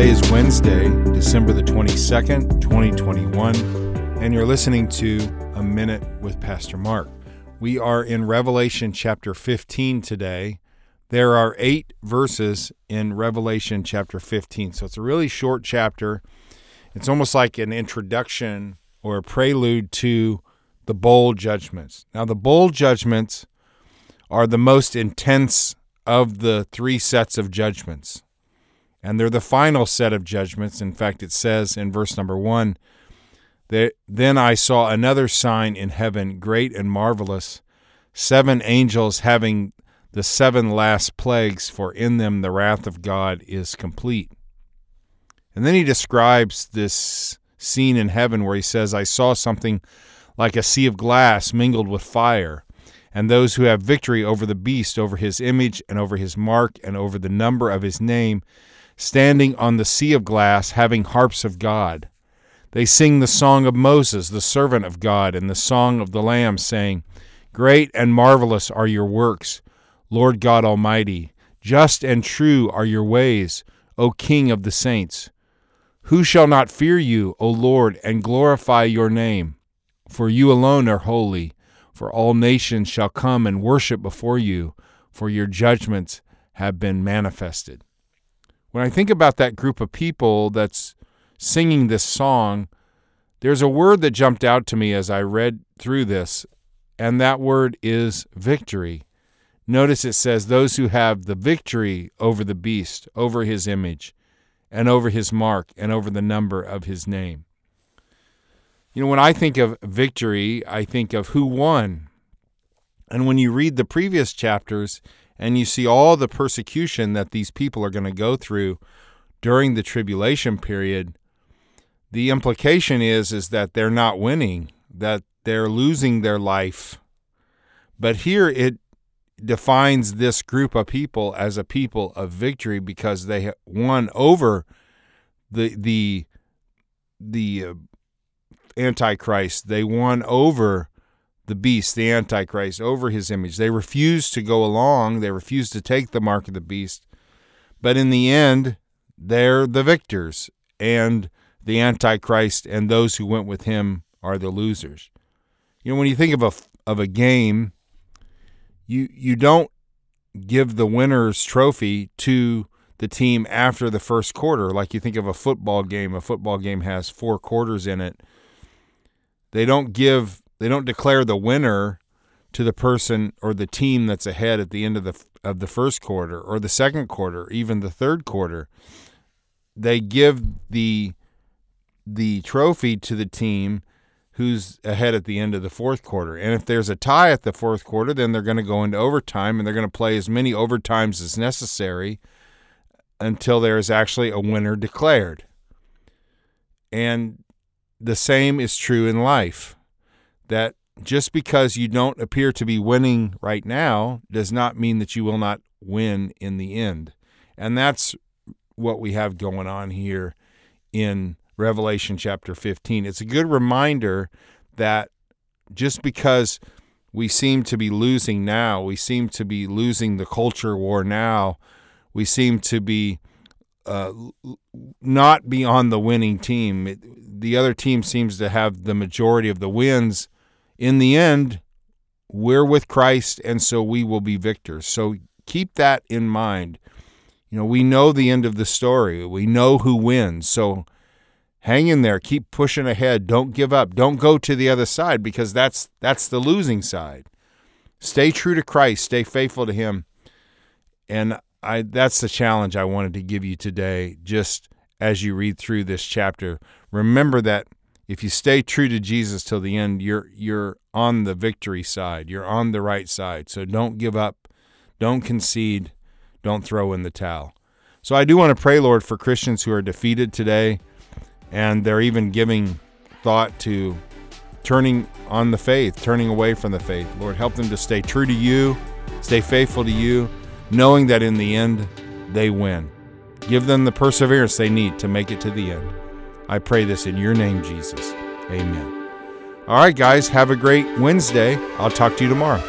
Today is Wednesday, December the 22nd, 2021, and you're listening to A Minute with Pastor Mark. We are in Revelation chapter 15 today. There are eight verses in Revelation chapter 15, so it's a really short chapter. It's almost like an introduction or a prelude to the bowl judgments. Now, the bowl judgments are the most intense of the three sets of judgments. And they're the final set of judgments. In fact, it says in verse number one that then I saw another sign in heaven, great and marvelous, seven angels having the seven last plagues, for in them the wrath of God is complete. And then he describes this scene in heaven where he says, I saw something like a sea of glass mingled with fire and those who have victory over the beast, over his image, and over his mark, and over the number of his name, standing on the sea of glass, having harps of God. They sing the song of Moses, the servant of God, and the song of the Lamb, saying, Great and marvelous are your works, Lord God Almighty. Just and true are your ways, O King of the saints. Who shall not fear you, O Lord, and glorify your name? For you alone are holy for all nations shall come and worship before you, for your judgments have been manifested. When I think about that group of people that's singing this song, there's a word that jumped out to me as I read through this, and that word is victory. Notice it says, Those who have the victory over the beast, over his image, and over his mark, and over the number of his name. You know, when I think of victory, I think of who won. And when you read the previous chapters and you see all the persecution that these people are going to go through during the tribulation period, the implication is is that they're not winning, that they're losing their life. But here it defines this group of people as a people of victory because they won over the the the uh, Antichrist. They won over the beast, the Antichrist, over his image. They refused to go along, they refused to take the mark of the beast. But in the end, they're the victors, and the Antichrist and those who went with him are the losers. You know, when you think of a of a game, you you don't give the winner's trophy to the team after the first quarter like you think of a football game. A football game has four quarters in it they don't give they don't declare the winner to the person or the team that's ahead at the end of the of the first quarter or the second quarter, even the third quarter. They give the the trophy to the team who's ahead at the end of the fourth quarter. And if there's a tie at the fourth quarter, then they're going to go into overtime and they're going to play as many overtimes as necessary until there is actually a winner declared. And the same is true in life. That just because you don't appear to be winning right now does not mean that you will not win in the end. And that's what we have going on here in Revelation chapter 15. It's a good reminder that just because we seem to be losing now, we seem to be losing the culture war now, we seem to be uh, not be on the winning team. It, the other team seems to have the majority of the wins. In the end, we're with Christ, and so we will be victors. So keep that in mind. You know, we know the end of the story. We know who wins. So hang in there. Keep pushing ahead. Don't give up. Don't go to the other side because that's that's the losing side. Stay true to Christ. Stay faithful to Him. And I that's the challenge I wanted to give you today. Just as you read through this chapter, remember that if you stay true to Jesus till the end, you're you're on the victory side. You're on the right side. So don't give up. Don't concede. Don't throw in the towel. So I do want to pray, Lord, for Christians who are defeated today and they're even giving thought to turning on the faith, turning away from the faith. Lord, help them to stay true to you, stay faithful to you, knowing that in the end they win. Give them the perseverance they need to make it to the end. I pray this in your name, Jesus. Amen. All right, guys, have a great Wednesday. I'll talk to you tomorrow.